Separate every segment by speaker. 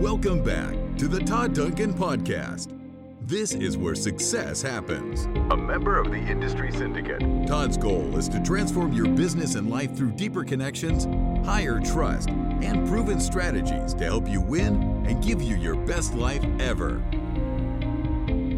Speaker 1: Welcome back to the Todd Duncan Podcast. This is where success happens. A member of the Industry Syndicate, Todd's goal is to transform your business and life through deeper connections, higher trust, and proven strategies to help you win and give you your best life ever.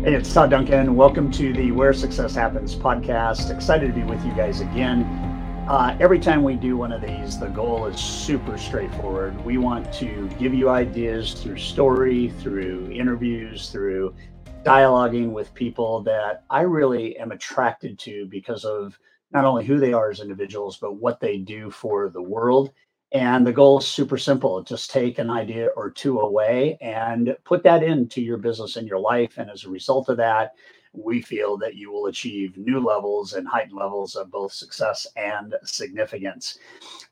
Speaker 2: Hey, it's Todd Duncan. Welcome to the Where Success Happens podcast. Excited to be with you guys again. Uh, every time we do one of these, the goal is super straightforward. We want to give you ideas through story, through interviews, through dialoguing with people that I really am attracted to because of not only who they are as individuals, but what they do for the world. And the goal is super simple just take an idea or two away and put that into your business and your life. And as a result of that, we feel that you will achieve new levels and heightened levels of both success and significance.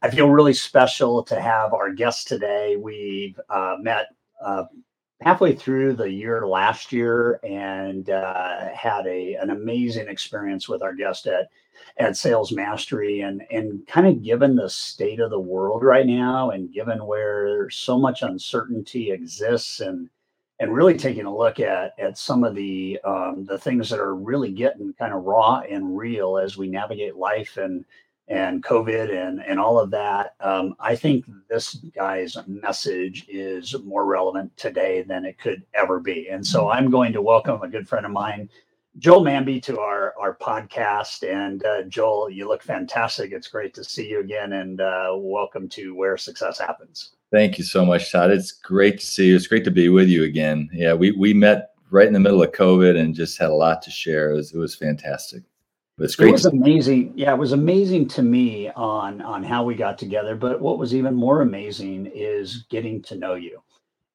Speaker 2: I feel really special to have our guest today. We uh, met uh, halfway through the year last year and uh, had a an amazing experience with our guest at at Sales Mastery and and kind of given the state of the world right now and given where so much uncertainty exists and and really taking a look at at some of the um, the things that are really getting kind of raw and real as we navigate life and and COVID and and all of that. Um, I think this guy's message is more relevant today than it could ever be. And so I'm going to welcome a good friend of mine, Joel Manby, to our our podcast. And uh, Joel, you look fantastic. It's great to see you again, and uh, welcome to Where Success Happens.
Speaker 3: Thank you so much, Todd. It's great to see you. It's great to be with you again. Yeah, we we met right in the middle of COVID and just had a lot to share. It was, it was fantastic.
Speaker 2: It's great. It was amazing. Yeah, it was amazing to me on on how we got together. But what was even more amazing is getting to know you,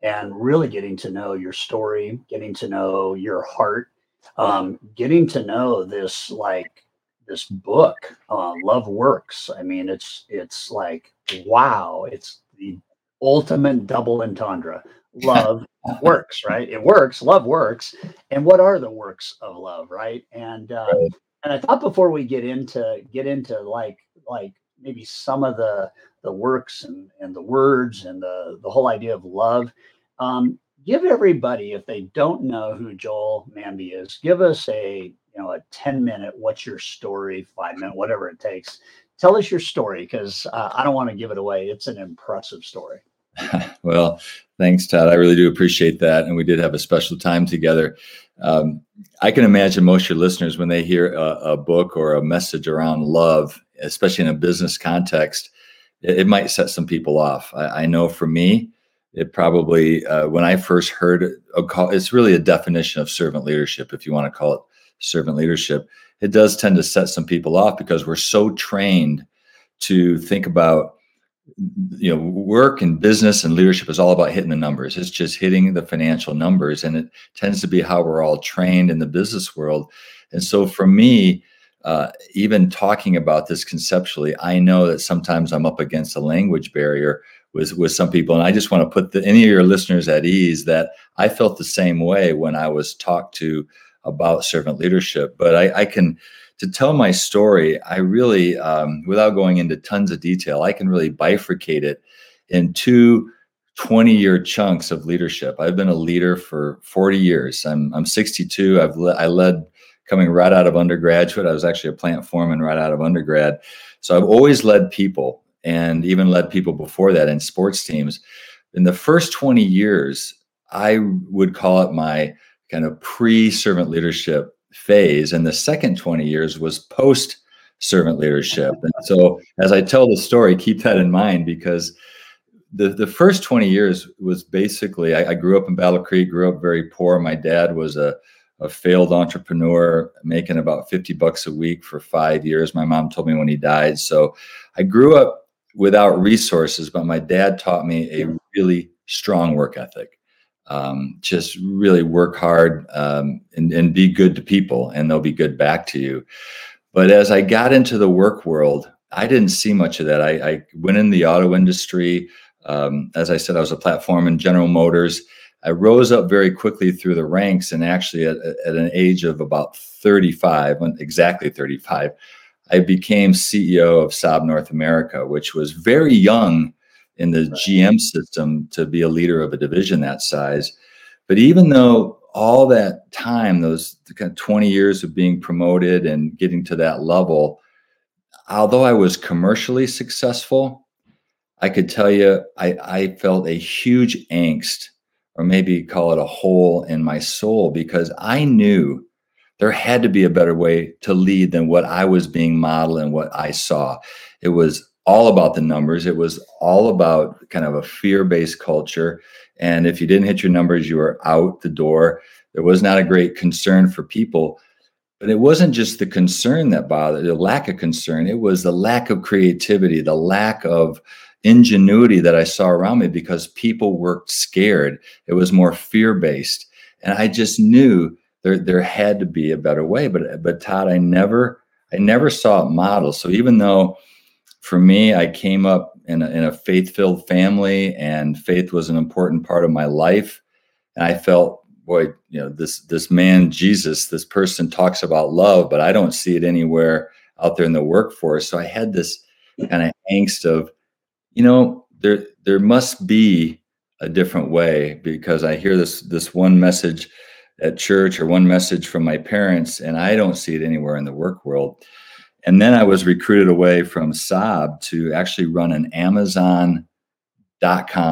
Speaker 2: and really getting to know your story, getting to know your heart, um, getting to know this like this book, uh, Love Works. I mean, it's it's like wow, it's the ultimate double entendre. Love works, right? It works. Love works. And what are the works of love, right? And uh, right. and I thought before we get into get into like like maybe some of the the works and and the words and the the whole idea of love. Um, give everybody, if they don't know who Joel Manby is, give us a you know a 10 minute what's your story, five minute, whatever it takes. Tell us your story because uh, I don't want to give it away. It's an impressive story.
Speaker 3: well, thanks, Todd. I really do appreciate that. And we did have a special time together. Um, I can imagine most of your listeners, when they hear a, a, book or a message around love, especially in a business context, it, it might set some people off. I, I know for me, it probably, uh, when I first heard it, it's really a definition of servant leadership, if you want to call it servant leadership. It does tend to set some people off because we're so trained to think about you know work and business and leadership is all about hitting the numbers. It's just hitting the financial numbers and it tends to be how we're all trained in the business world. And so for me uh, even talking about this conceptually i know that sometimes i'm up against a language barrier with with some people and i just want to put the, any of your listeners at ease that i felt the same way when i was talked to about servant leadership. But i, I can to tell my story, I really, um, without going into tons of detail, I can really bifurcate it in two 20 year chunks of leadership. I've been a leader for 40 years. I'm, I'm 62. I've le- I led coming right out of undergraduate. I was actually a plant foreman right out of undergrad. So I've always led people and even led people before that in sports teams. In the first 20 years, I would call it my kind of pre servant leadership phase and the second 20 years was post servant leadership. And so as i tell the story keep that in mind because the, the first 20 years was basically I, I grew up in battle creek grew up very poor. My dad was a, a failed entrepreneur making about 50 bucks a week for five years. My mom told me when he died. So i grew up without resources but my dad taught me a really strong work ethic um, just really work hard um, and, and be good to people, and they'll be good back to you. But as I got into the work world, I didn't see much of that. I, I went in the auto industry. Um, as I said, I was a platform in General Motors. I rose up very quickly through the ranks, and actually, at, at an age of about 35, exactly 35, I became CEO of Saab North America, which was very young in the. GM system to be a leader of a division that size. But even though all that time, those kind of 20 years of being promoted and getting to that level, although I was commercially successful, I could tell you I, I felt a huge angst, or maybe call it a hole in my soul, because I knew there had to be a better way to lead than what I was being modeled and what I saw. It was all about the numbers. It was all about kind of a fear based culture. And if you didn't hit your numbers, you were out the door. There was not a great concern for people. But it wasn't just the concern that bothered, the lack of concern. It was the lack of creativity, the lack of ingenuity that I saw around me because people worked scared. It was more fear based. And I just knew there, there had to be a better way. But but Todd, I never I never saw it modeled. So even though for me, I came up in a, in a faith filled family and faith was an important part of my life. And I felt, boy, you know, this this man Jesus, this person talks about love, but I don't see it anywhere out there in the workforce. So I had this kind of angst of, you know, there there must be a different way because I hear this this one message at church or one message from my parents, and I don't see it anywhere in the work world. And then I was recruited away from Saab to actually run an Amazon.com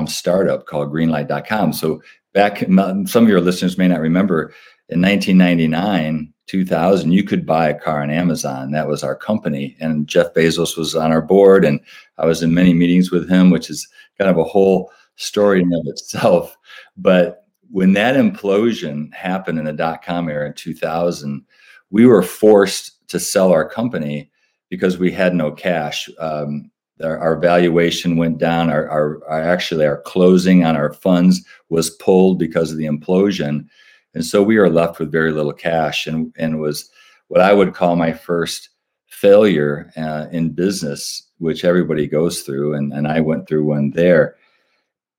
Speaker 3: startup called Greenlight.com. So back, some of your listeners may not remember, in 1999, 2000, you could buy a car on Amazon. That was our company. And Jeff Bezos was on our board, and I was in many meetings with him, which is kind of a whole story in of itself. But when that implosion happened in the dot com era in 2000, we were forced to sell our company because we had no cash. Um, our, our, valuation went down. Our, our, our, actually our closing on our funds was pulled because of the implosion, and so we were left with very little cash. And and was what I would call my first failure uh, in business, which everybody goes through, and and I went through one there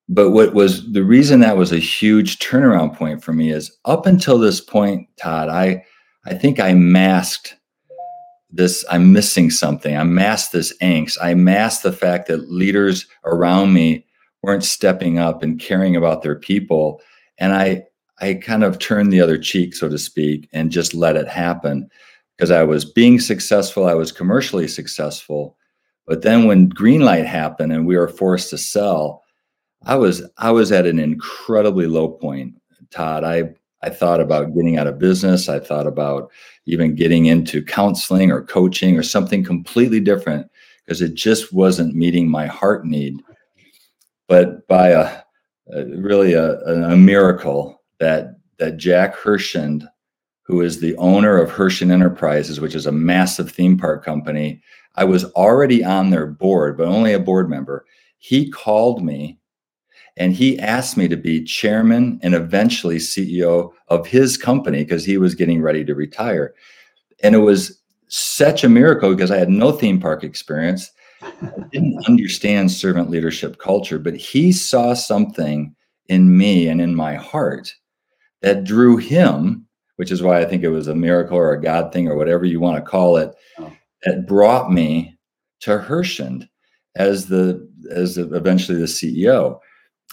Speaker 3: but what was the reason that was a huge turnaround point for me is up until this point todd i i think i masked this i'm missing something. I masked this angst. I masked the fact that leaders around me weren't stepping up and caring about their people. And i i kind of turned the other cheek so to speak and just let it happen. Because i was being successful i was commercially successful. But then when Greenlight happened and we were forced to sell I was I was at an incredibly low point, Todd. I I thought about getting out of business. I thought about even getting into counseling or coaching or something completely different because it just wasn't meeting my heart need. But by a, a really a, a, miracle that that Jack Herschend, who is the owner of Herschend Enterprises, which is a massive theme park company, I was already on their board, but only a board member. He called me and he asked me to be chairman and eventually CEO of his company because he was getting ready to retire. And it was such a miracle because I had no theme park experience. I didn't understand servant leadership culture, but he saw something in me and in my heart that drew him, which is why I think it was a miracle or a God thing or whatever you want to call it, oh. that brought me to Herschend as the as eventually the CEO.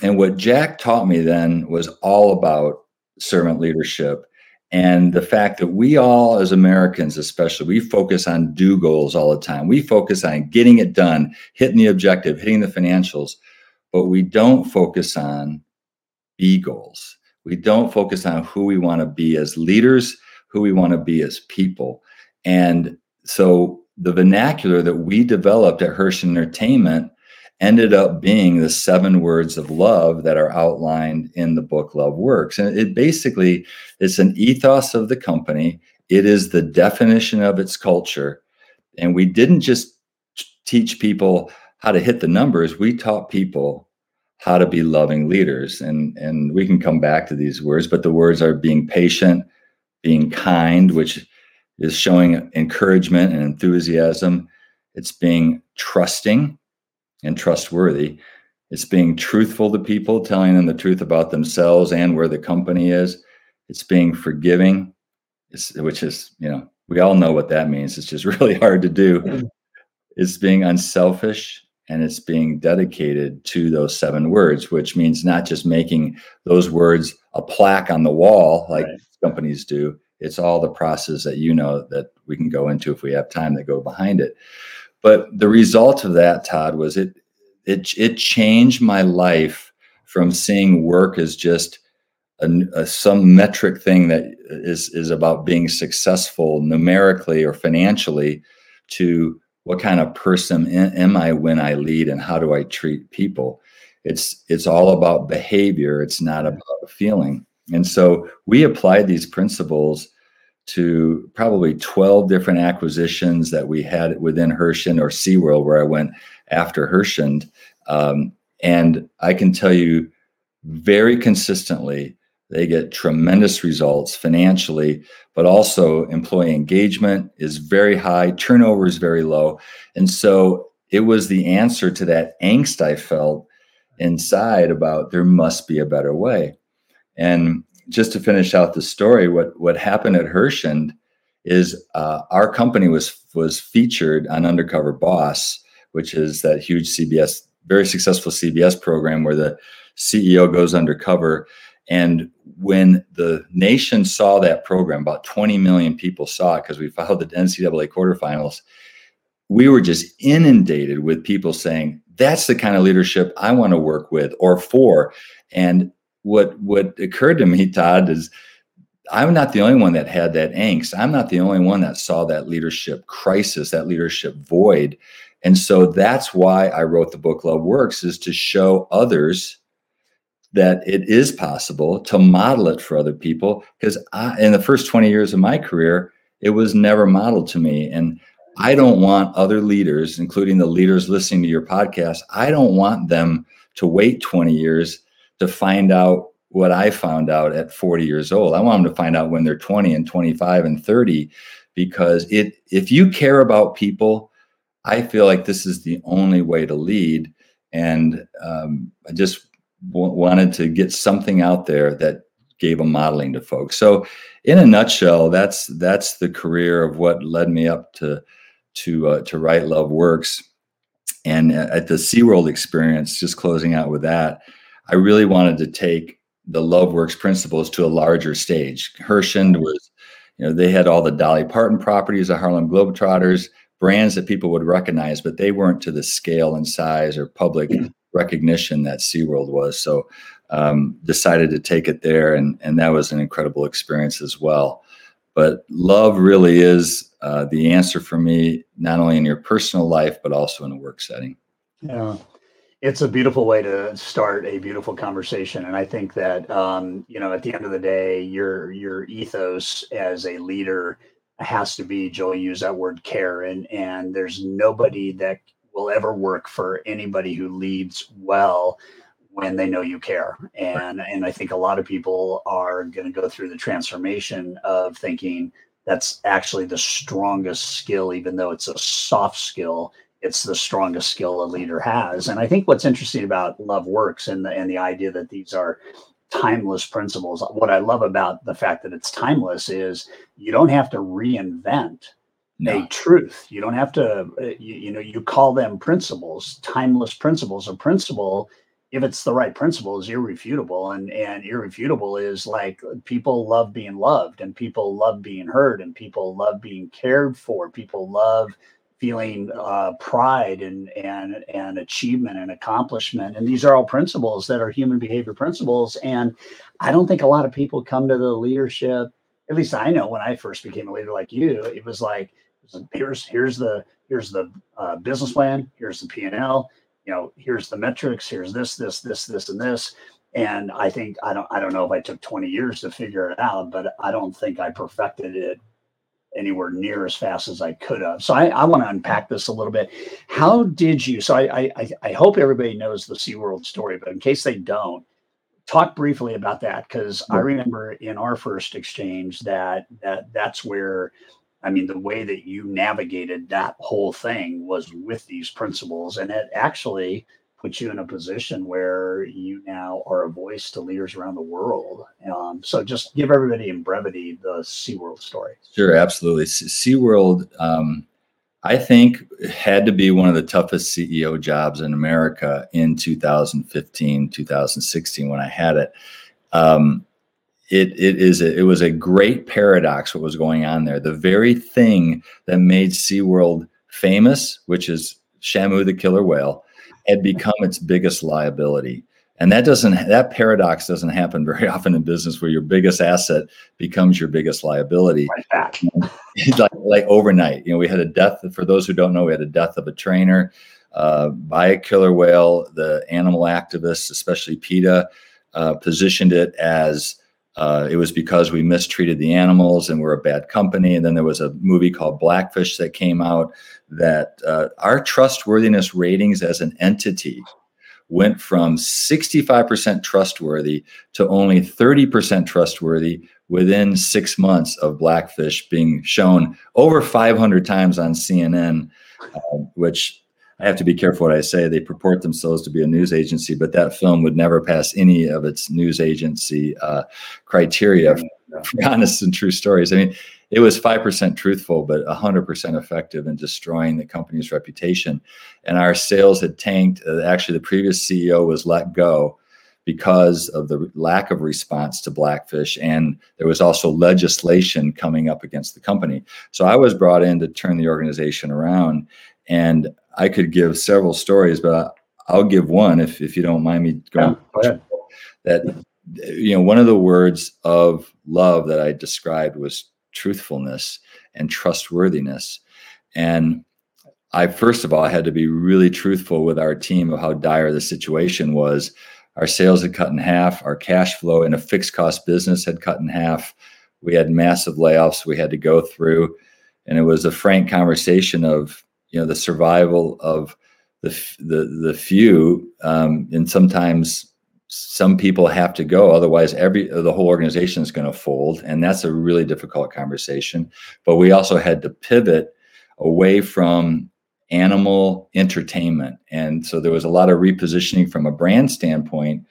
Speaker 3: And what Jack taught me then was all about servant leadership and the fact that we all as americans especially we focus on do goals all the time. We focus on getting it done hitting the objective hitting the financials but we don't focus on be goals. We don't focus on who we want to be as leaders who we want to be as people. And so the vernacular that we developed at Herschend Entertainment ended up being the seven words of love that are outlined in the book Love Works. And it basically it's an ethos of the company. It is the definition of its culture. And we didn't just teach people how to hit the numbers, we taught people how to be loving leaders. And and we can come back to these words, but the words are being patient, being kind, which is showing encouragement and enthusiasm. It's being trusting, and trustworthy. It's being truthful to people, telling them the truth about themselves and where the company is. It's being forgiving, it's, which is, you know, we all know what that means. It's just really hard to do. It's being unselfish and it's being dedicated to those seven words, which means not just making those words a plaque on the wall like right. companies do. It's all the process that you know that we can go into if we have time that go behind it. But the result of that, Todd, was it it it changed my life from seeing work as just a, a, some metric thing that is is about being successful numerically or financially to what kind of person am I when I lead and how do I treat people? It's it's all about behavior. It's not about feeling. And so we applied these principles to probably 12 different acquisitions that we had within Herschend or SeaWorld, where I went after Herschend. Um, and I can tell you very consistently, they get tremendous results financially, but also employee engagement is very high, turnover is very low. And so it was the answer to that angst I felt inside about there must be a better way. And just to finish out the story, what what happened at Herschend is uh, our company was was featured on Undercover Boss, which is that huge CBS, very successful CBS program where the CEO goes undercover. And when the nation saw that program, about 20 million people saw it because we followed the NCAA quarterfinals. We were just inundated with people saying, that's the kind of leadership I want to work with or for. And what what occurred to me, Todd, is I'm not the only one that had that angst. I'm not the only one that saw that leadership crisis, that leadership void. And so that's why I wrote the book Love Works is to show others that it is possible to model it for other people because in the first 20 years of my career it was never modeled to me and I don't want other leaders including the leaders listening to your podcast I don't want them to wait 20 years to find out what I found out at 40 years old. I want them to find out when they're 20 and 25 and 30 because it if you care about people, I feel like this is the only way to lead. And um, I just w- wanted to get something out there that gave a modeling to folks. So, in a nutshell, that's that's the career of what led me up to to uh, to write Love Works. And at the SeaWorld experience, just closing out with that, I really wanted to take the Love Works principles to a larger stage. Herschend was, you know, they had all the Dolly Parton properties, the Harlem Globetrotters, brands that people would recognize, but they weren't to the scale and size or public recognition that SeaWorld was. So um, decided to take it there, and and that was an incredible experience as well. But love really is uh, the answer for me, not only in your personal life but also in a work setting.
Speaker 2: Yeah, it's a beautiful way to start a beautiful conversation. And i think that um, you know at the end of the day your your ethos as a leader has to be joel used that word care and and there's nobody that will ever work for anybody who leads well when they know you care. And and i think a lot of people are going to go through the transformation of thinking that's actually the strongest skill even though it's a soft skill it's the strongest skill a leader has. And I think what's interesting about Love Works and the and the idea that these are timeless principles. What I love about the fact that it's timeless is you don't have to reinvent no. a truth. You don't have to, uh, you, you, know, you call them principles, timeless principles. A principle, if it's the right principle, is irrefutable. And and irrefutable is like people love being loved, and people love being heard, and people love being cared for. People love feeling uh, pride and and and achievement and accomplishment. And these are all principles that are human behavior principles. And i don't think a lot of people come to the leadership at least i know when i first became a leader like you it was like here's here's the here's the uh, business plan here's the p&l you know here's the metrics here's this this this this and this. And i think i don't i don't know if i took 20 years to figure it out but i don't think i perfected it anywhere near as fast as I could have. So I, I want to unpack this a little bit. How did you? So I, I I hope everybody knows the SeaWorld story, but in case they don't, talk briefly about that because I remember in our first exchange that that that's where. I mean, the way that you navigated that whole thing was with these principles, and it actually put you in a position where you now are a voice to leaders around the world. Um, so just give everybody in brevity the SeaWorld story.
Speaker 3: Sure, absolutely. SeaWorld, um, I think had to be one of the toughest CEO jobs in America in 2015, 2016 when I had it. Um, it it is a, it was a great paradox what was going on there. The very thing that made SeaWorld famous, which is Shamu the killer whale, had become its biggest liability. And that doesn't that paradox doesn't happen very often in business where your biggest asset becomes your biggest liability. like, like overnight. You know, we had a death for those who don't know, we had a death of a trainer uh, by a killer whale. The animal activists, especially PETA, uh, positioned it as uh, it was because we mistreated the animals and we're a bad company. And then there was a movie called Blackfish that came out that uh, our trustworthiness ratings as an entity went from 65% trustworthy to only 30% trustworthy within six months of Blackfish being shown over 500 times on CNN, uh, which I have to be careful what I say. They purport themselves to be a news agency, but that film would never pass any of its news agency uh, criteria for honest and true stories. I mean, it was 5% truthful, but 100% effective in destroying the company's reputation. And our sales had tanked. Uh, actually, the previous CEO was let go because of the lack of response to Blackfish. And there was also legislation coming up against the company. So I was brought in to turn the organization around. And I could give several stories, but I'll give one if, if you don't mind me going. Yeah, that, you know, one of the words of love that I described was truthfulness and trustworthiness. And I, first of all, I had to be really truthful with our team of how dire the situation was. Our sales had cut in half, our cash flow in a fixed cost business had cut in half. We had massive layoffs we had to go through. And it was a frank conversation of, you know, the survival of the, the, the few. Um, and sometimes some people have to go otherwise every the whole organization is going to fold and that's a really difficult conversation but we also had to pivot away from animal entertainment and so there was a lot of repositioning from a brand standpoint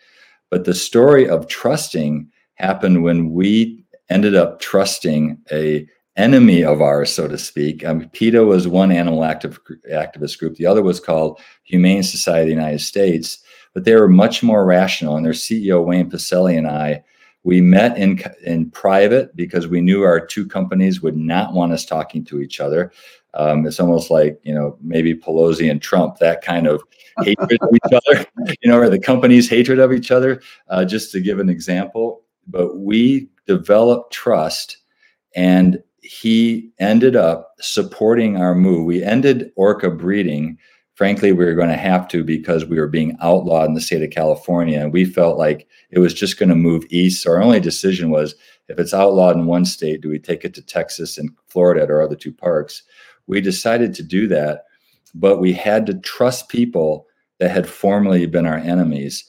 Speaker 3: but the story of trusting happened when we ended up trusting a enemy of ours so to speak um, PETA was one animal active, activist group the other was called humane society of the united states but they were much more rational. And their CEO, Wayne Pacelle, and I, we met in, in private because we knew our two companies would not want us talking to each other. Um, it's almost like, you know, maybe Pelosi and Trump, that kind of hatred of each other, you know, or the company's hatred of each other, uh, just to give an example. But we developed trust and he ended up supporting our move. We ended orca breeding frankly, we were going to have to because we were being outlawed in the state of California. And we felt like it was just going to move east. So our only decision was if it's outlawed in one state, do we take it to Texas and Florida at our other two parks? We decided to do that, but we had to trust people that had formerly been our enemies.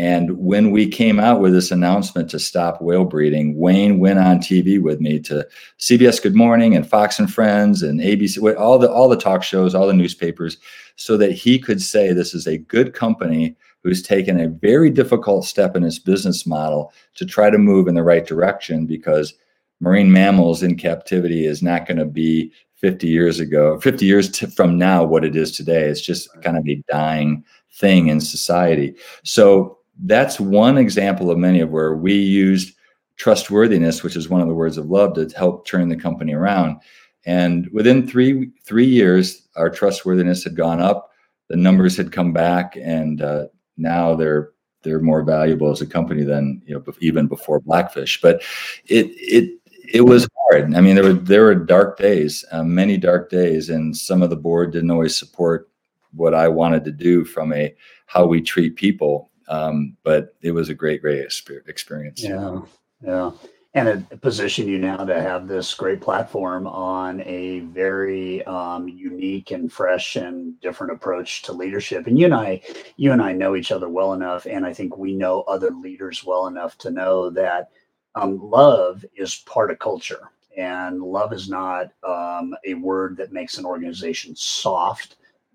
Speaker 3: And when we came out with this announcement to stop whale breeding, Wayne went on TV with me to CBS Good Morning and Fox and Friends and ABC, all the all the talk shows, all the newspapers, so that he could say this is a good company who's taken a very difficult step in its business model to try to move in the right direction because marine mammals in captivity is not going to be 50 years ago 50 years to, from now what it is today. It's just kind of a dying thing in society. So that's one example of many of where we used trustworthiness which is one of the words of love to help turn the company around and within three three years, our trustworthiness had gone up. The numbers had come back, and uh, now they're they're more valuable as a company than you know even before Blackfish. But it it it was hard. I mean, there were there were dark days, uh, many dark days, and some of the board didn't always support what I wanted to do from a how we treat people. Um, but it was a great, great experience.
Speaker 2: Yeah, yeah and it positioned you now to have this great platform on a very um, unique and fresh and different approach to leadership. And you and I, you and I know each other well enough, and I think we know other leaders well enough to know that um, love is part of culture, and love is not um, a word that makes an organization soft.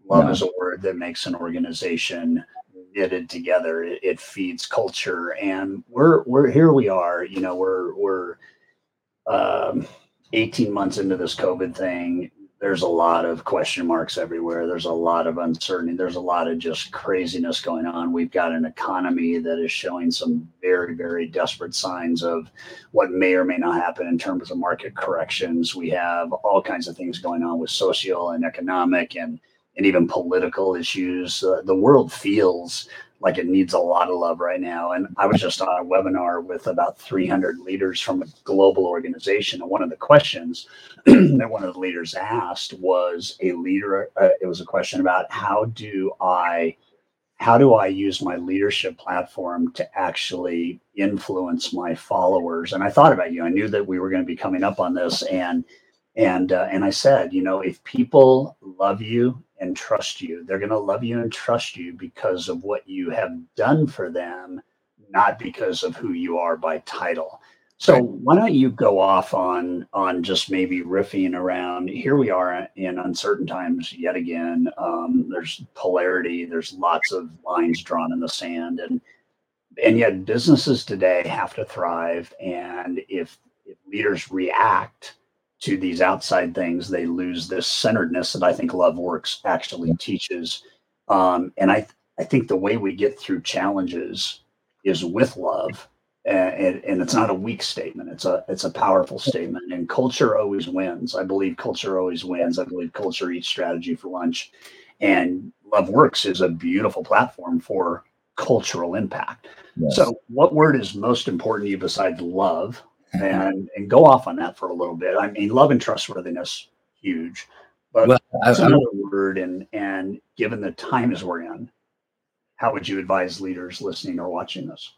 Speaker 2: Love no. is a word that makes an organization knitted together. It, it, feeds culture, and we're we're here. We are. You know, we're we're um, 18 months into this COVID thing. there's a lot of question marks everywhere. There's a lot of uncertainty. There's a lot of just craziness going on. We've got an economy that is showing some very, very desperate signs of what may or may not happen in terms of market corrections. We have all kinds of things going on with social and economic and and even political issues. Uh, the world feels like it needs a lot of love right now. And I was just on a webinar with about 300 leaders from a global organization. And one of the questions that one of the leaders asked was a leader, uh, it was a question about how do I how do I use my leadership platform to actually influence my followers? And I thought about you. I knew that we were going to be coming up on this, and and uh, and I said, you know, if people love you and trust you. They're going to love you and trust you because of what you have done for them, not because of who you are by title. So why don't you go off on on just maybe riffing around? Here we are in uncertain times yet again. Um, there's polarity. There's lots of lines drawn in the sand, and and yet businesses today have to thrive. And if, if leaders react to these outside things, they lose this centeredness that I think Love Works actually teaches. Um, and I, I think the way we get through challenges is with love. And, and, it's not a weak statement. It's a it's a powerful statement. And culture always wins. I believe culture always wins. I believe culture eats strategy for lunch. And Love Works is a beautiful platform for cultural impact. Yes. So, what word is most important to you besides love? And and go off on that for a little bit. I mean, love and trustworthiness, huge. But well, that's I, another I, word. And and given the times we're in, how would you advise leaders listening or watching this?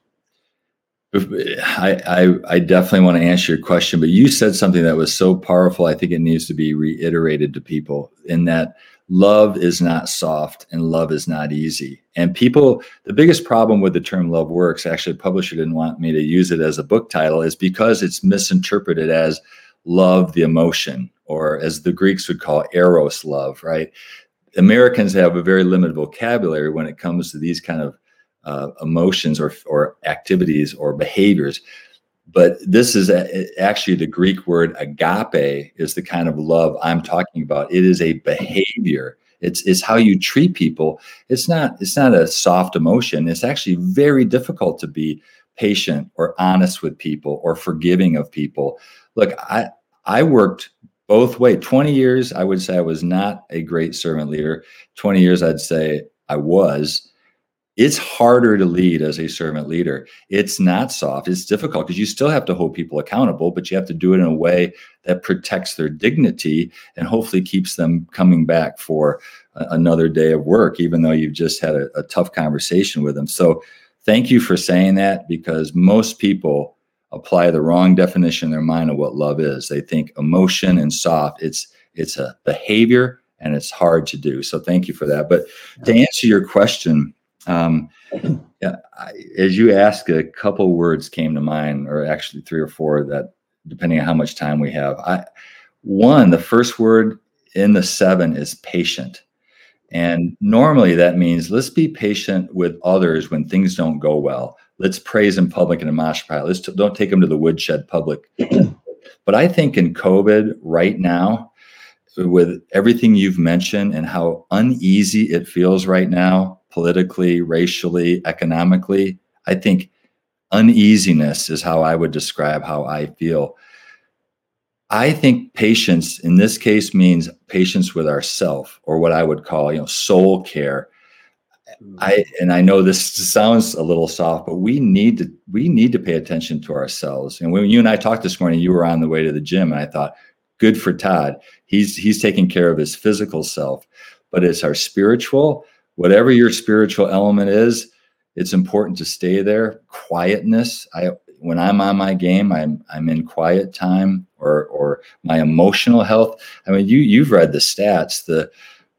Speaker 3: I, I, I definitely want to answer your question, but you said something that was so powerful. I think it needs to be reiterated to people in that love is not soft and love is not easy. And people, the biggest problem with the term love works, actually, publisher didn't want me to use it as a book title, is because it's misinterpreted as love the emotion, or as the Greeks would call eros love, right? Americans have a very limited vocabulary when it comes to these kind of uh, emotions or, or activities or behaviors. But this is a, actually the greek word agape is the kind of love i'm talking about. It is a behavior. It's it's how you treat people. It's not it's not a soft emotion. It's actually very difficult to be patient or honest with people or forgiving of people. Look i i worked both way. 20 years i would say i was not a great servant leader. 20 years i'd say i was it's harder to lead as a servant leader. It's not soft. It's difficult because you still have to hold people accountable, but you have to do it in a way that protects their dignity and hopefully keeps them coming back for a, another day of work, even though you've just had a, a tough conversation with them. So, thank you for saying that because most people apply the wrong definition in their mind of what love is. They think emotion and soft. It's it's a behavior and it's hard to do. So, thank you for that. But to answer your question um, as you ask, a couple words came to mind, or actually three or four that, depending on how much time we have. I, one, the first word in the seven is patient. And normally that means let's be patient with others when things don't go well. Let's praise in public and a mosh pile. Let's t- don't take them to the woodshed public. but I think in COVID right now, with everything you've mentioned and how uneasy it feels right now, politically, racially, economically. I think uneasiness is how I would describe how I feel. I think patience in this case means patience with ourself or what I would call, you know, soul care. Hmm. I and I know this sounds a little soft, but we need to we need to pay attention to ourselves. And when you and I talked this morning, you were on the way to the gym, and I thought, good for Todd. He's he's taking care of his physical self, but it's our spiritual whatever your spiritual element is, it's important to stay there. Quietness. I when I'm on my game, I'm I'm in quiet time or or my emotional health. I mean, you you've read the stats, the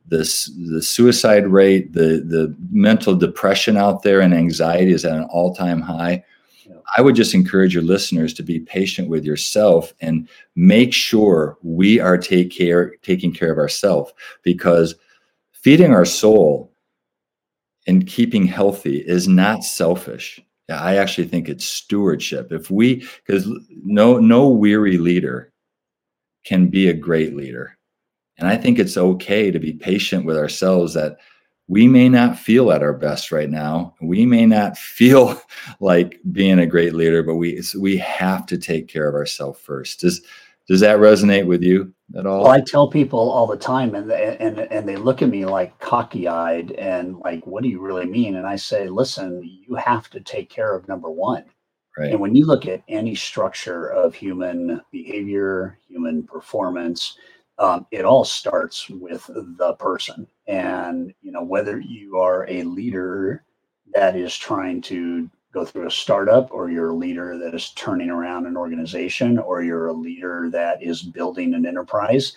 Speaker 3: this the suicide rate, the the mental depression out there and anxiety is at an all-time high. I would just encourage your listeners to be patient with yourself and make sure we are take care taking care of ourselves because feeding our soul and keeping healthy is not selfish. I actually think it's stewardship. If we, because no no weary leader can be a great leader, And I think it's okay to be patient with ourselves that we may not feel at our best right now. We may not feel like being a great leader, but we we have to take care of ourselves first. Does does that resonate with you at all?
Speaker 2: Well, I tell people all the time, and and and they look at me like cocky eyed and like, "What do you really mean?" And I say, "Listen, you have to take care of number one." Right. And when you look at any structure of human behavior, human performance, um, it all starts with the person. And, you know, whether you are a leader that is trying to go through a startup or you're a leader that is turning around an organization or you're a leader that is building an enterprise,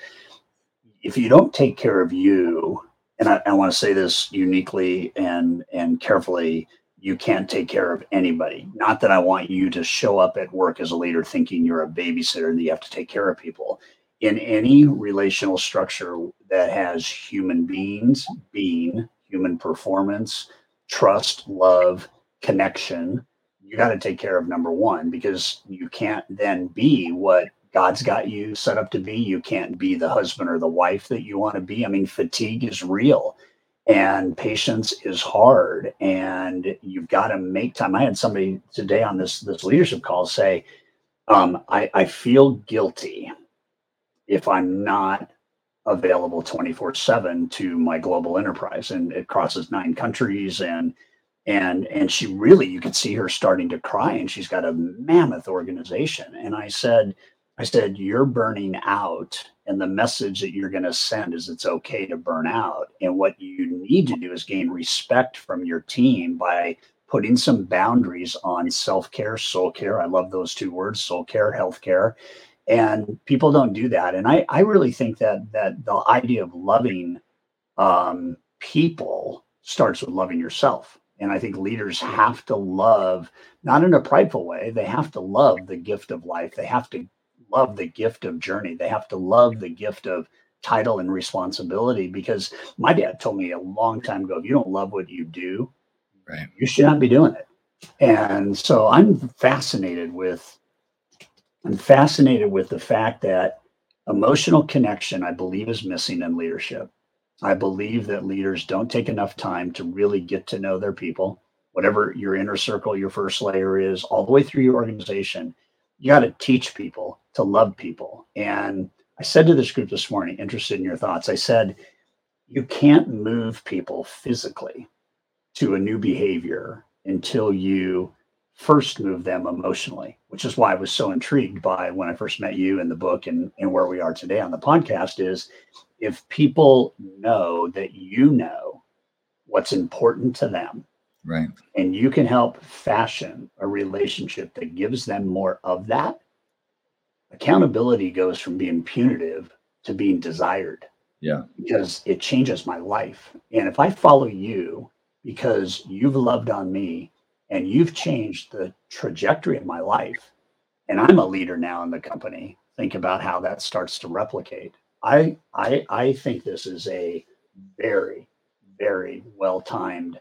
Speaker 2: if you don't take care of you, and I, I want to say this uniquely and and carefully, you can't take care of anybody. Not that I want you to show up at work as a leader thinking you're a babysitter and you have to take care of people in any relational structure that has human beings being, human performance, trust, love, connection, you got to take care of number one because you can't then be what God's got you set up to be. You can't be the husband or the wife that you want to be. I mean, fatigue is real and patience is hard and you've got to make time. I had somebody today on this this leadership call say, um, I, I feel guilty if I'm not available 24 7 to my global enterprise and it crosses nine countries and and and she really you could see her starting to cry and she's got a mammoth organization. And i said i said you're burning out and the message that you're going to send is it's okay to burn out. And what you need to do is gain respect from your team by putting some boundaries on self-care soul care. I love those two words soul care health care. And people don't do that. And i i really think that that the idea of loving um, people starts with loving yourself and i think leaders have to love not in a prideful way they have to love the gift of life. They have to love the gift of journey. They have to love the gift of title and responsibility because my dad told me a long time ago if you don't love what you do right. you should not be doing it. And so i'm fascinated with I'm fascinated with the fact that emotional connection, I believe, is missing in leadership. I believe that leaders don't take enough time to really get to know their people, whatever your inner circle, your first layer is, all the way through your organization. You got to teach people to love people. And I said to this group this morning, interested in your thoughts, I said, you can't move people physically to a new behavior until you first move them emotionally, which is why I was so intrigued by when I first met you in the book and, and where we are today on the podcast is if people know that you know what's important to them.
Speaker 3: Right.
Speaker 2: And you can help fashion a relationship that gives them more of that. Accountability goes from being punitive to being desired.
Speaker 3: Yeah.
Speaker 2: Because it changes my life. And if I follow you because you've loved on me and you've changed the trajectory of my life and i'm a leader now in the company think about how that starts to replicate i i i think this is a very very well timed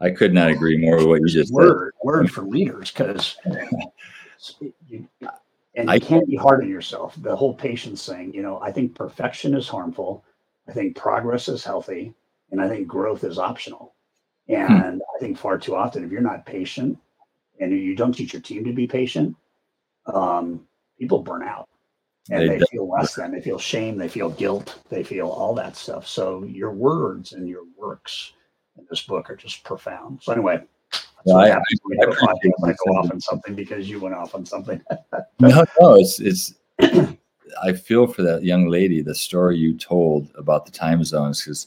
Speaker 3: i could not agree more with what you just
Speaker 2: word said. word for leaders because you and you I, can't be hard on yourself the whole patience thing you know i think perfection is harmful i think progress is healthy and i think growth is optional. And hmm. I think far too often, if you're not patient and you don't teach your team to be patient, um, people burn out and they, they feel less than. They feel shame. They feel guilt. They feel all that stuff. So your words and your works in this book are just profound. So anyway, I, I, I go off on something because you went off on something.
Speaker 3: no, no, it's it's. I feel for that young lady. The story you told about the time zones because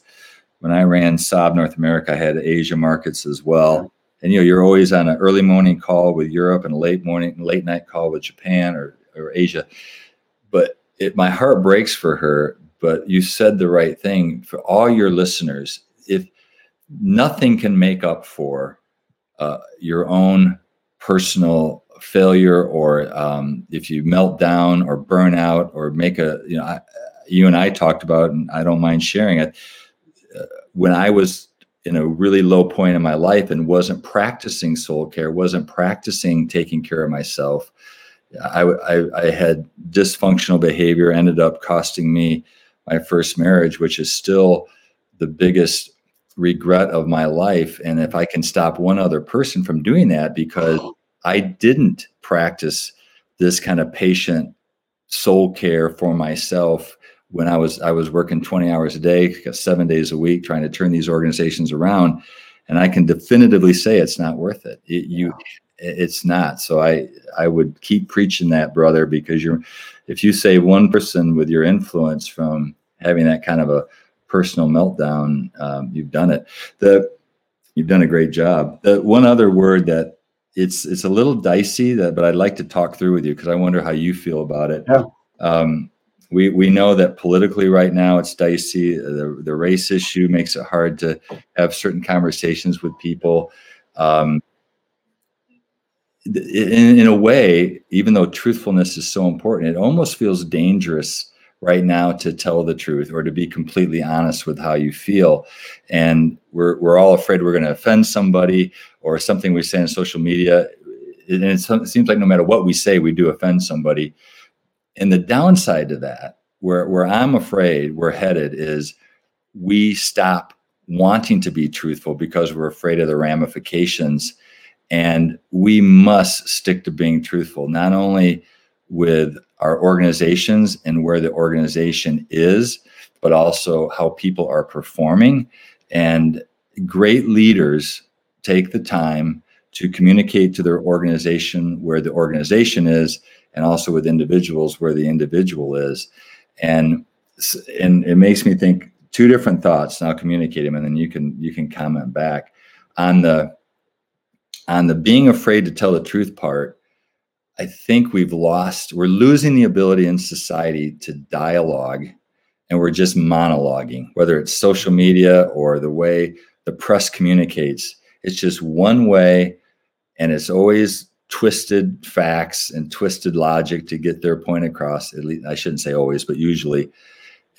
Speaker 3: when I ran Saab North America, I had Asia markets as well. And you know, you're always on an early morning call with Europe and a late morning, late night call with Japan or, or Asia. But it, my heart breaks for her. But you said the right thing for all your listeners. If nothing can make up for uh, your own personal failure, or um, if you melt down or burn out or make a, you know, I, you and I talked about, and I don't mind sharing it when I was in a really low point in my life and wasn't practicing soul care, wasn't practicing taking care of myself, I, I, I had dysfunctional behavior, ended up costing me my first marriage, which is still the biggest regret of my life. And if I can stop one other person from doing that because I didn't practice this kind of patient soul care for myself when I was I was working 20 hours a day, seven days a week, trying to turn these organizations around. And I can definitively say it's not worth it. it you it's not. So I I would keep preaching that, brother, because you're if you save one person with your influence from having that kind of a personal meltdown, um, you've done it. The you've done a great job. The one other word that it's it's a little dicey that, but I'd like to talk through with you because I wonder how you feel about it.
Speaker 2: Yeah.
Speaker 3: Um, we we know that politically right now it's dicey. The the race issue makes it hard to have certain conversations with people. Um, in, in a way, even though truthfulness is so important, it almost feels dangerous right now to tell the truth or to be completely honest with how you feel. And we're, we're all afraid we're going to offend somebody or something we say on social media. And it seems like no matter what we say, we do offend somebody. And the downside to that, where, where I'm afraid we're headed, is we stop wanting to be truthful because we're afraid of the ramifications and we must stick to being truthful, not only with our organizations and where the organization is, but also how people are performing. And great leaders take the time to communicate to their organization where the organization is and also with individuals where the individual is and and it makes me think two different thoughts and i'll communicate them and then you can you can comment back on the on the being afraid to tell the truth part, I think we've lost, we're losing the ability in society to dialogue and we're just monologuing, whether it's social media or the way the press communicates. It's just one way and it's always twisted facts and twisted logic to get their point across. At least I shouldn't say always, but usually.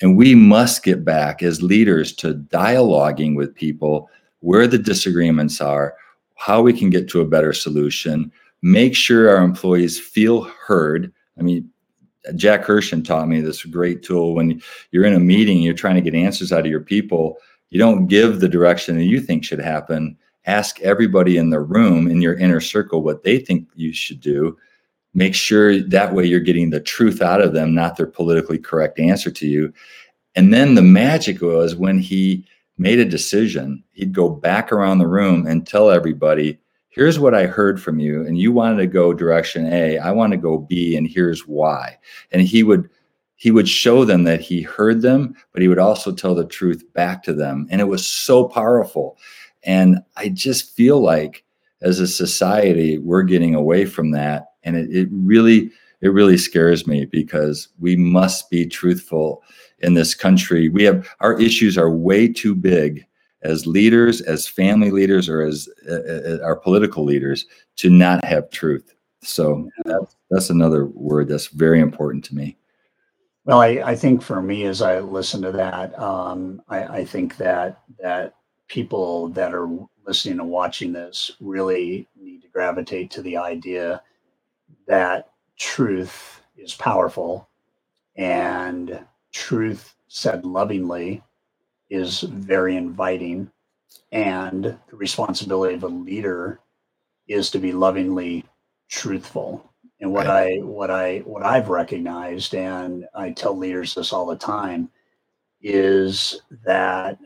Speaker 3: And we must get back as leaders to dialoguing with people where the disagreements are, how we can get to a better solution, make sure our employees feel heard. I mean, Jack Herschend taught me this great tool when you're in a meeting, you're trying to get answers out of your people. You don't give the direction that you think should happen. Ask everybody in the room in your inner circle what they think you should do. Make sure that way you're getting the truth out of them, not their politically correct answer to you. And then the magic was when he made a decision, he'd go back around the room and tell everybody, here's what I heard from you. And you wanted to go direction A, I want to go B, and here's why. And he would he would show them that he heard them, but he would also tell the truth back to them. And it was so powerful. And I just feel like as a society, we're getting away from that. And it, it really, it really scares me because we must be truthful in this country. We have our issues are way too big as leaders, as family leaders, or as uh, uh, our political leaders to not have truth. So that's, that's another word that's very important to me.
Speaker 2: Well, I, I think for me, as I listen to that, um, I, I think that that people that are listening and watching this really need to gravitate to the idea that truth is powerful and truth said lovingly is very inviting and the responsibility of a leader is to be lovingly truthful and what right. i what i what i've recognized and i tell leaders this all the time is that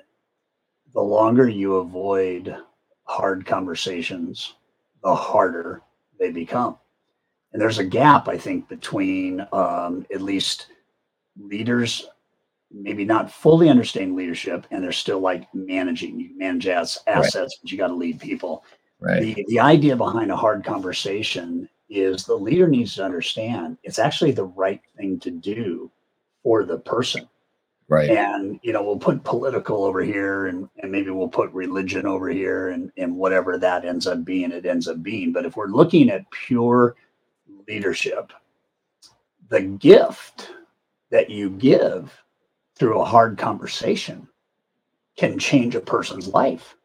Speaker 2: the longer you avoid hard conversations the harder they become. And there's a gap i think between um, at least leaders maybe not fully understand leadership and they're still like managing. You manage as assets right. but you got to lead people.
Speaker 3: Right.
Speaker 2: The, the idea behind a hard conversation is the leader needs to understand it's actually the right thing to do for the person
Speaker 3: right
Speaker 2: and you know we'll put political over here and, and maybe we'll put religion over here and, and whatever that ends up being it ends up being but if we're looking at pure leadership the gift that you give through a hard conversation can change a person's life.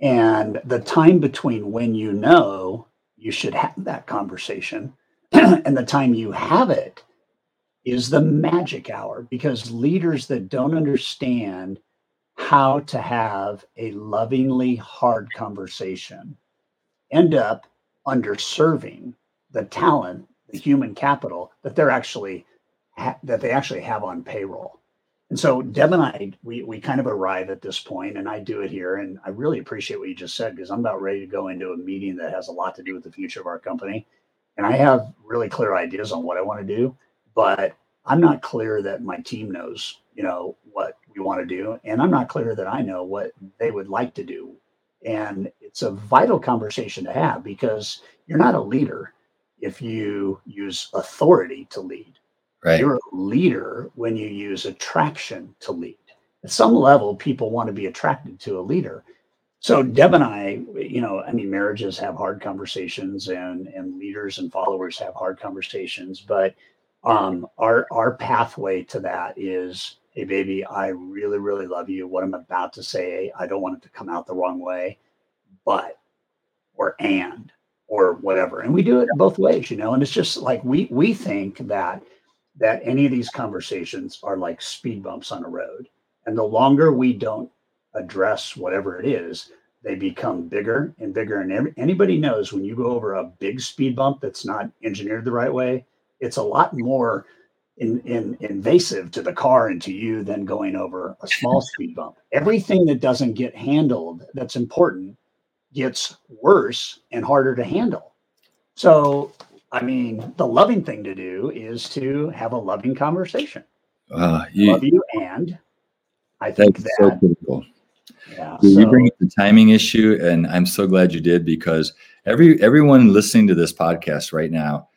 Speaker 2: And the time between when you know you should have that conversation and the time you have it is the magic hour because leaders that don't understand how to have a lovingly hard conversation end up underserving the talent, the human capital that they're actually ha- that they actually have on payroll. And so Deb and I, we we kind of arrive at this point, and I do it here. And I really appreciate what you just said because I'm about ready to go into a meeting that has a lot to do with the future of our company. And I have really clear ideas on what I want to do, but I'm hmm. not clear that my team knows, you know, what we want to do. And I'm not clear that I know what they would like to do. And it's a vital conversation to have because you're not a leader if you use authority to lead.
Speaker 3: Right.
Speaker 2: You're a leader when you use attraction to lead. At some level, people want to be attracted to a leader. So Deb and I, you know, I mean, marriages have hard conversations, and and leaders and followers have hard conversations. But um, our our pathway to that is, hey, baby, I really, really love you. What I'm about to say, I don't want it to come out the wrong way, but or and or whatever, and we do it both ways, you know. And it's just like we we think that that any of these conversations are like speed bumps on a road. And the longer we don't address whatever it is, they become bigger and bigger. And every, anybody knows when you go over a big speed bump that's not engineered the right way, it's a lot more in, in, invasive to the car and to you than going over a small speed bump. Everything that doesn't get handled that's important gets worse and harder to handle. So I mean, the loving thing to do is to have a loving conversation.
Speaker 3: Uh, you,
Speaker 2: Love you, and I think
Speaker 3: that's
Speaker 2: that
Speaker 3: so critical.
Speaker 2: yeah,
Speaker 3: You
Speaker 2: so-
Speaker 3: bring up the timing issue, and I'm so glad you did because every everyone listening to this podcast right now,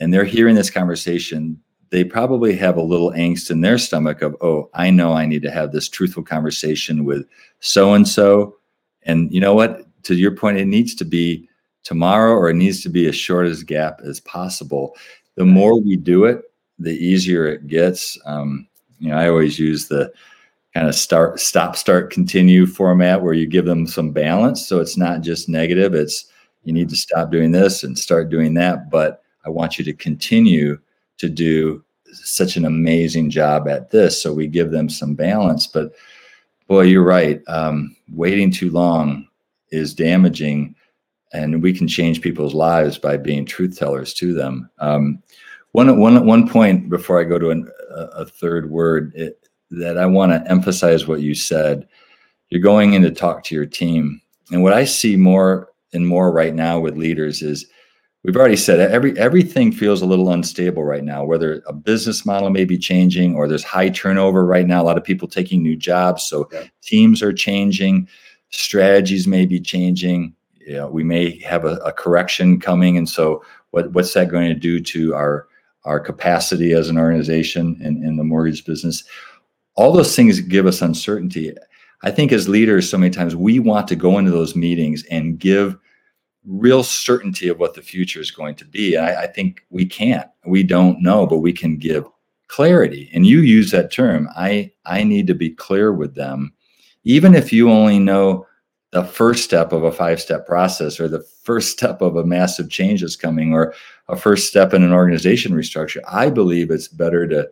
Speaker 3: and they're hearing this conversation, they probably have a little angst in their stomach of, oh, I know I need to have this truthful conversation with so and so, and you know what? To your point, it needs to be tomorrow, or it needs to be as short as gap as possible. The more we do it, the easier it gets. Um, you know, I always use the kind of start stop start continue format where you give them some balance so it's not just negative it's you need to stop doing this and start doing that but i want you to continue to do such an amazing job at this so we give them some balance but boy you're right um, waiting too long is damaging and we can change people's lives by being truth tellers to them um, one, one, one point before i go to an, a, third word it, that I want to emphasize what you said. You're going in to talk to your team. And what I see more and more right now with leaders is we've already said every everything feels a little unstable right now, whether a business model may be changing or there's high turnover right now, a lot of people taking new jobs. So
Speaker 2: Okay.
Speaker 3: teams are changing, strategies may be changing. You know, we may have a, a correction coming. And so what, what's that going to do to our our capacity as an organization in, in the mortgage business? all those things give us uncertainty. I think as leaders, so many times we want to go into those meetings and give real certainty of what the future is going to be. I, I think we can't. We don't know, but we can give clarity. And you use that term. I I need to be clear with them, even if you only know the first step of a five step process or the first step of a massive change that's coming or a first step in an organization restructure. I believe it's better to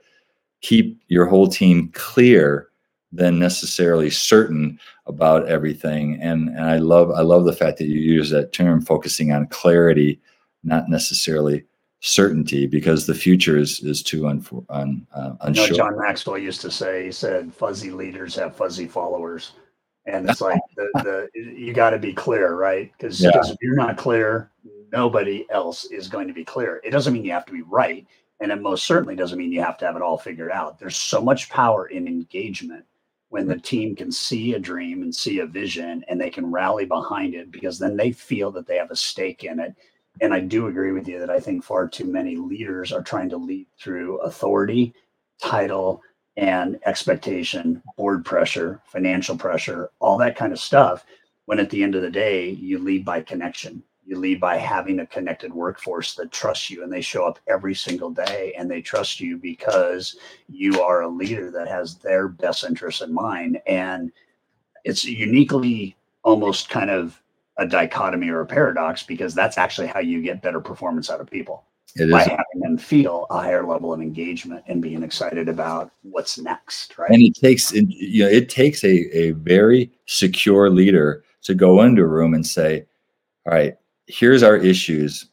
Speaker 3: keep your whole team clear than necessarily certain about everything and and I love I love the fact that you use that term focusing on clarity not necessarily certainty because the future is is too unfor- un, uh,
Speaker 2: You know,
Speaker 3: unsure
Speaker 2: John Maxwell used to say, he said, fuzzy leaders have fuzzy followers. And it's like the, the you got to be clear, right? Because
Speaker 3: Yeah.
Speaker 2: if you're not clear, nobody else is going to be clear. It doesn't mean you have to be right. And it most certainly doesn't mean you have to have it all figured out. There's so much power in engagement when the team can see a dream and see a vision and they can rally behind it because then they feel that they have a stake in it. And I do agree with you that I think far too many leaders are trying to lead through authority, title, and expectation, board pressure, financial pressure, all that kind of stuff. When at the end of the day, you lead by connection. You lead by having a connected workforce that trusts you and they show up every single day and they trust you because you are a leader that has their best interests in mind. And it's uniquely almost kind of a dichotomy or a paradox because that's actually how you get better performance out of people. it by is. having them feel a higher level of engagement and being excited about what's next, right?
Speaker 3: And it takes you know it takes a a very secure leader to go into a room and say, "All right, here's our issues.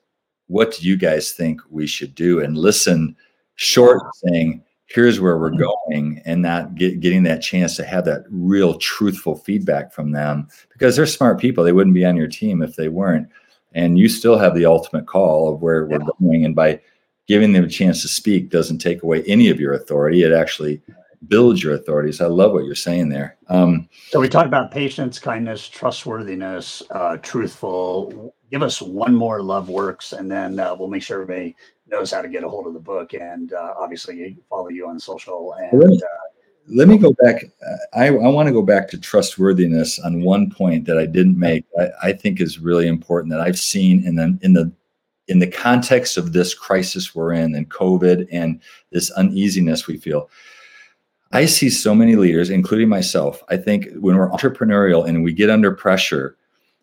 Speaker 3: What do you guys think we should do?" And listen short, saying, "Here's where we're mm-hmm. going," and not get, getting that chance to have that real truthful feedback from them because they're smart people. They wouldn't be on your team if they weren't and you still have the ultimate call of where we're going and by giving them a chance to speak doesn't take away any of your authority it actually builds your authority. So i love what you're saying there um,
Speaker 2: so we talk about patience kindness trustworthiness uh, truthful give us one more love works and then uh, we'll make sure everybody knows how to get a hold of the book and uh, obviously follow you on social and uh,
Speaker 3: let me go back. I, I want to go back to trustworthiness on one point that I didn't make. I, I, think is really important that I've seen in the in the in the context of this crisis we're in and COVID and this uneasiness we feel. I see so many leaders, including myself. I think when we're entrepreneurial and we get under pressure,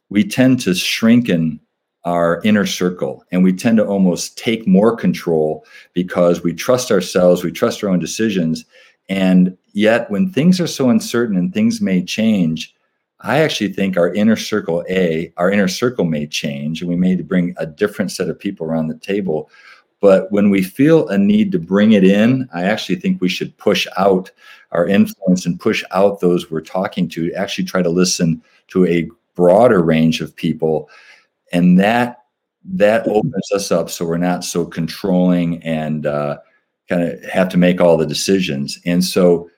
Speaker 3: we tend to shrinken our inner circle and we tend to almost take more control because we trust ourselves, we trust our own decisions. And Yet, when things are so uncertain and things may change, I actually think our inner circle A, our inner circle may change, and we may bring a different set of people around the table. But when we feel a need to bring it in, I actually think we should push out our influence and push out those we're talking to, actually try to listen to a broader range of people. And that that opens us up so we're not so controlling and uh, kind of have to make all the decisions. And so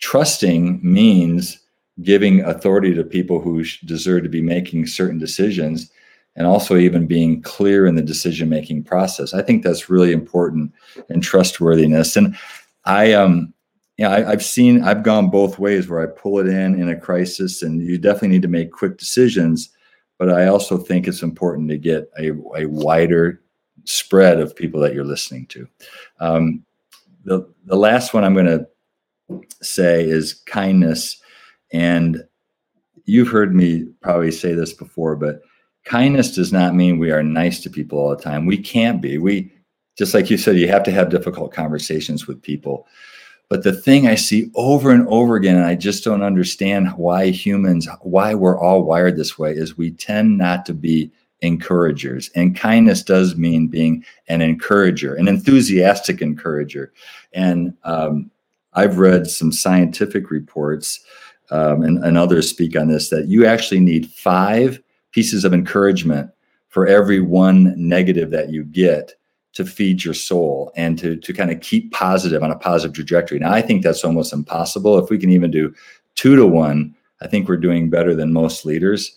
Speaker 3: trusting means giving authority to people who deserve to be making certain decisions and also even being clear in the decision making process i think that's really important and trustworthiness and i um yeah I, have seen i've gone both ways where i pull it in in a crisis and you definitely need to make quick decisions but i also think it's important to get a, a wider spread of people that you're listening to um, the, the last one i'm going to say is kindness. And you've heard me probably say this before, but kindness does not mean we are nice to people all the time. We can't be. We, just like you said, you have to have difficult conversations with people. But the thing I see over and over again, and I just don't understand why humans, why we're all wired this way, is we tend not to be encouragers. And kindness does mean being an encourager, an enthusiastic encourager. And um, I've read some scientific reports, um, and, and others speak on this, that you actually need five pieces of encouragement for every one negative that you get to feed your soul and to, to kind of keep positive on a positive trajectory. Now, I think that's almost impossible. If we can even do two to one, I think we're doing better than most leaders.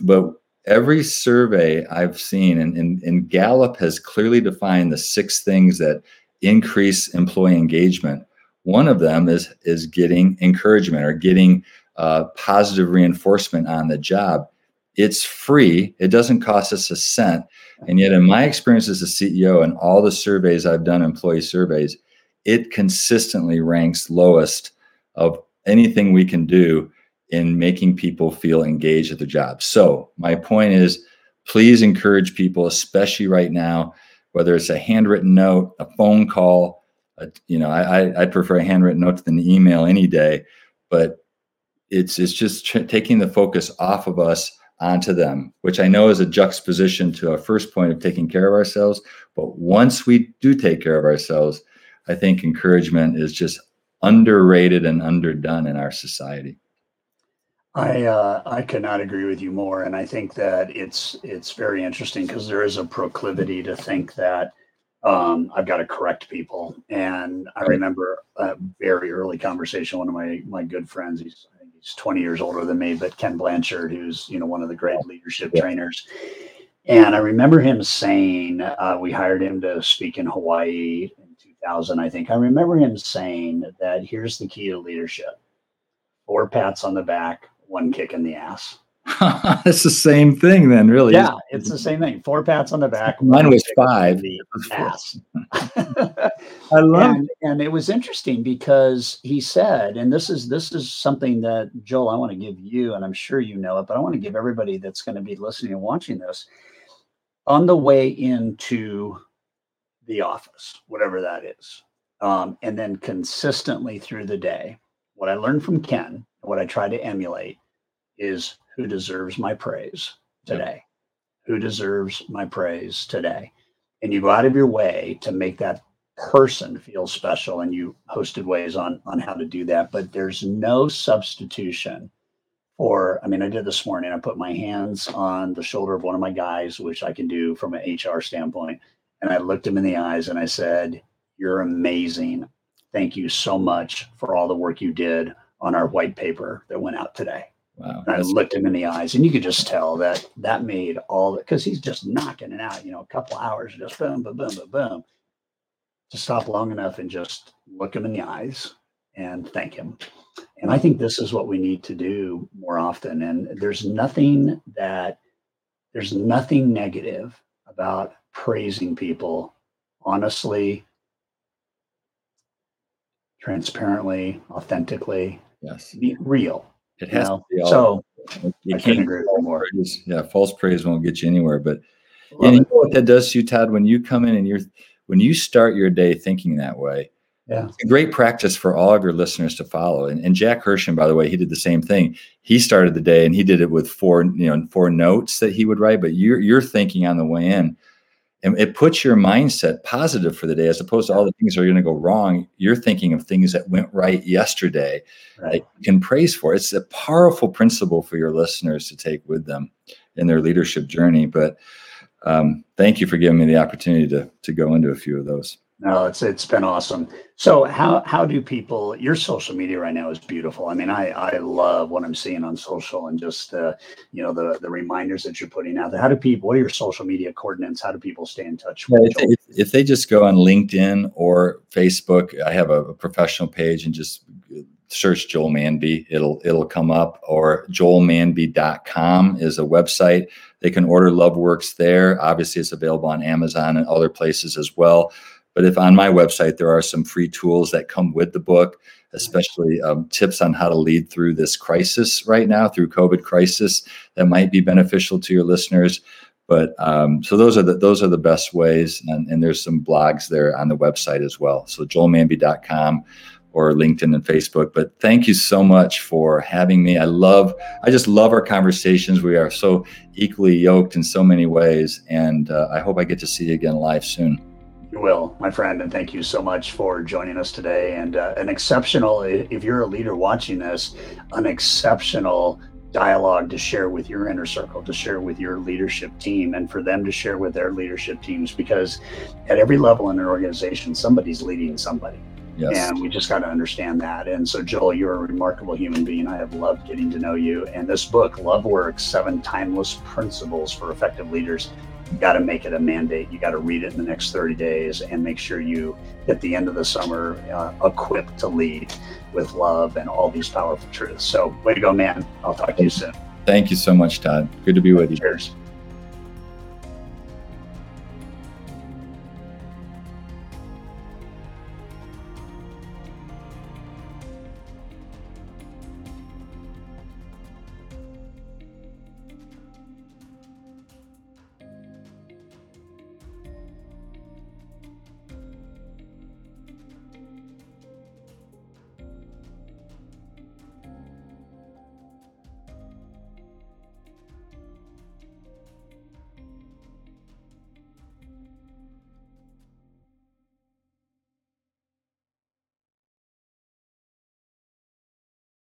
Speaker 3: But every survey I've seen, and, and, and Gallup has clearly defined the six things that increase employee engagement one of them is is getting encouragement or getting uh, positive reinforcement on the job. It's free. It doesn't cost us a cent. And yet, in my experience as a CEO and all the surveys I've done, employee surveys, it consistently ranks lowest of anything we can do in making people feel engaged at the job. So, my point is please encourage people, especially right now, whether it's a handwritten note, a phone call, you know, I, I prefer a handwritten note than an email any day, but it's it's just taking the focus off of us onto them, which I know is a juxtaposition to our first point of taking care of ourselves. But once we do take care of ourselves, I think encouragement is just underrated and underdone in our society.
Speaker 2: I uh, I cannot agree with you more, and I think that it's it's very interesting because there is a proclivity to think that um, I've got to correct people. And I remember a very early conversation. One of my my good friends, he's he's 20 years older than me, but Ken Blanchard, who's you know one of the great leadership yeah. trainers. And I remember him saying, uh, we hired him to speak in Hawaii in 2000, I think. I remember him saying that here's the key to leadership: four pats on the back, one kick in the ass.
Speaker 3: it's the same thing then, really.
Speaker 2: Yeah, it's the same thing. Four pats on the back.
Speaker 3: Mine was five.
Speaker 2: The ass. I love and, and it was interesting because he said, and this is this is something that Joel, I want to give you, and I'm sure you know it, but I want to give everybody that's going to be listening and watching this. On the way into the office, whatever that is. Um, and then consistently through the day, what I learned from Ken, what I try to emulate is who deserves my praise today? Who deserves my praise today? And you go out of your way to make that person feel special and you hosted ways on on how to do that but there's no substitution for i mean i did this morning i put my hands on the shoulder of one of my guys which i can do from an hr standpoint and i looked him in the eyes and i said you're amazing thank you so much for all the work you did on our white paper that went out today Wow. I looked him in the eyes, and you could just tell that that made all because he's just knocking it out, you know, a couple hours, just boom, boom, boom, boom, boom. To stop long enough and just look him in the eyes and thank him. And I think this is what we need to do more often. And there's nothing that there's nothing negative about praising people honestly, transparently, authentically.
Speaker 3: Yes.
Speaker 2: Be real
Speaker 3: it has
Speaker 2: know?
Speaker 3: to be all.
Speaker 2: So
Speaker 3: you I can't agree more. Praise, yeah, false praise won't get you anywhere. But and you know what that does to you, Todd? When you come in and you're when you start your day thinking that way,
Speaker 2: yeah.
Speaker 3: It's a great practice for all of your listeners to follow. And, and Jack Herschend, by the way, he did the same thing. He started the day and he did it with four, you know, four notes that he would write, but you're you're thinking on the way in and it puts your mindset positive for the day as opposed to all the things that are going to go wrong. You're thinking of things that went right yesterday right. that you can praise for. It's a powerful principle for your listeners to take with them in their leadership journey but um, thank you for giving me the opportunity to to go into a few of those
Speaker 2: no, it's it's been awesome. So how how do people? Your social media right now is beautiful. I mean, I I love what I'm seeing on social and just uh, you know the the reminders that you're putting out there. How do people? What are your social media coordinates? How do people stay in touch?
Speaker 3: If, they, if, they just go on LinkedIn or Facebook, I have a, a professional page and just search Joel Manby. It'll it'll come up. Or joelmanby.com is a website. They can order Love Works there. Obviously, it's available on Amazon and other places as well. But if on my website, there are some free tools that come with the book, especially um, tips on how to lead through this crisis right now, through COVID crisis, that might be beneficial to your listeners. But um, so those are the those are the best ways, and, and there's some blogs there on the website as well. So joelmanby.com or LinkedIn and Facebook. But thank you so much for having me. I love, I just love our conversations. We are so equally yoked in so many ways, and uh, I hope I get to see you again live soon.
Speaker 2: You will, my friend, and thank you so much for joining us today. And uh, an exceptional, if you're a leader watching this, an exceptional dialogue to share with your inner circle, to share with your leadership team, and for them to share with their leadership teams. Because at every level in an organization, somebody's leading somebody. Yes. And we just got to understand that. And so, Joel, you're a remarkable human being. I have loved getting to know you. And this book, Love Works Seven Timeless Principles for Effective Leaders, you got to make it a mandate. You got to read it in the next 30 days and make sure you, at the end of the summer, uh, equipped to lead with love and all these powerful truths. So, way to go, man. I'll talk to you soon.
Speaker 3: Thank you so much, Todd. Good to be with you.
Speaker 2: Cheers.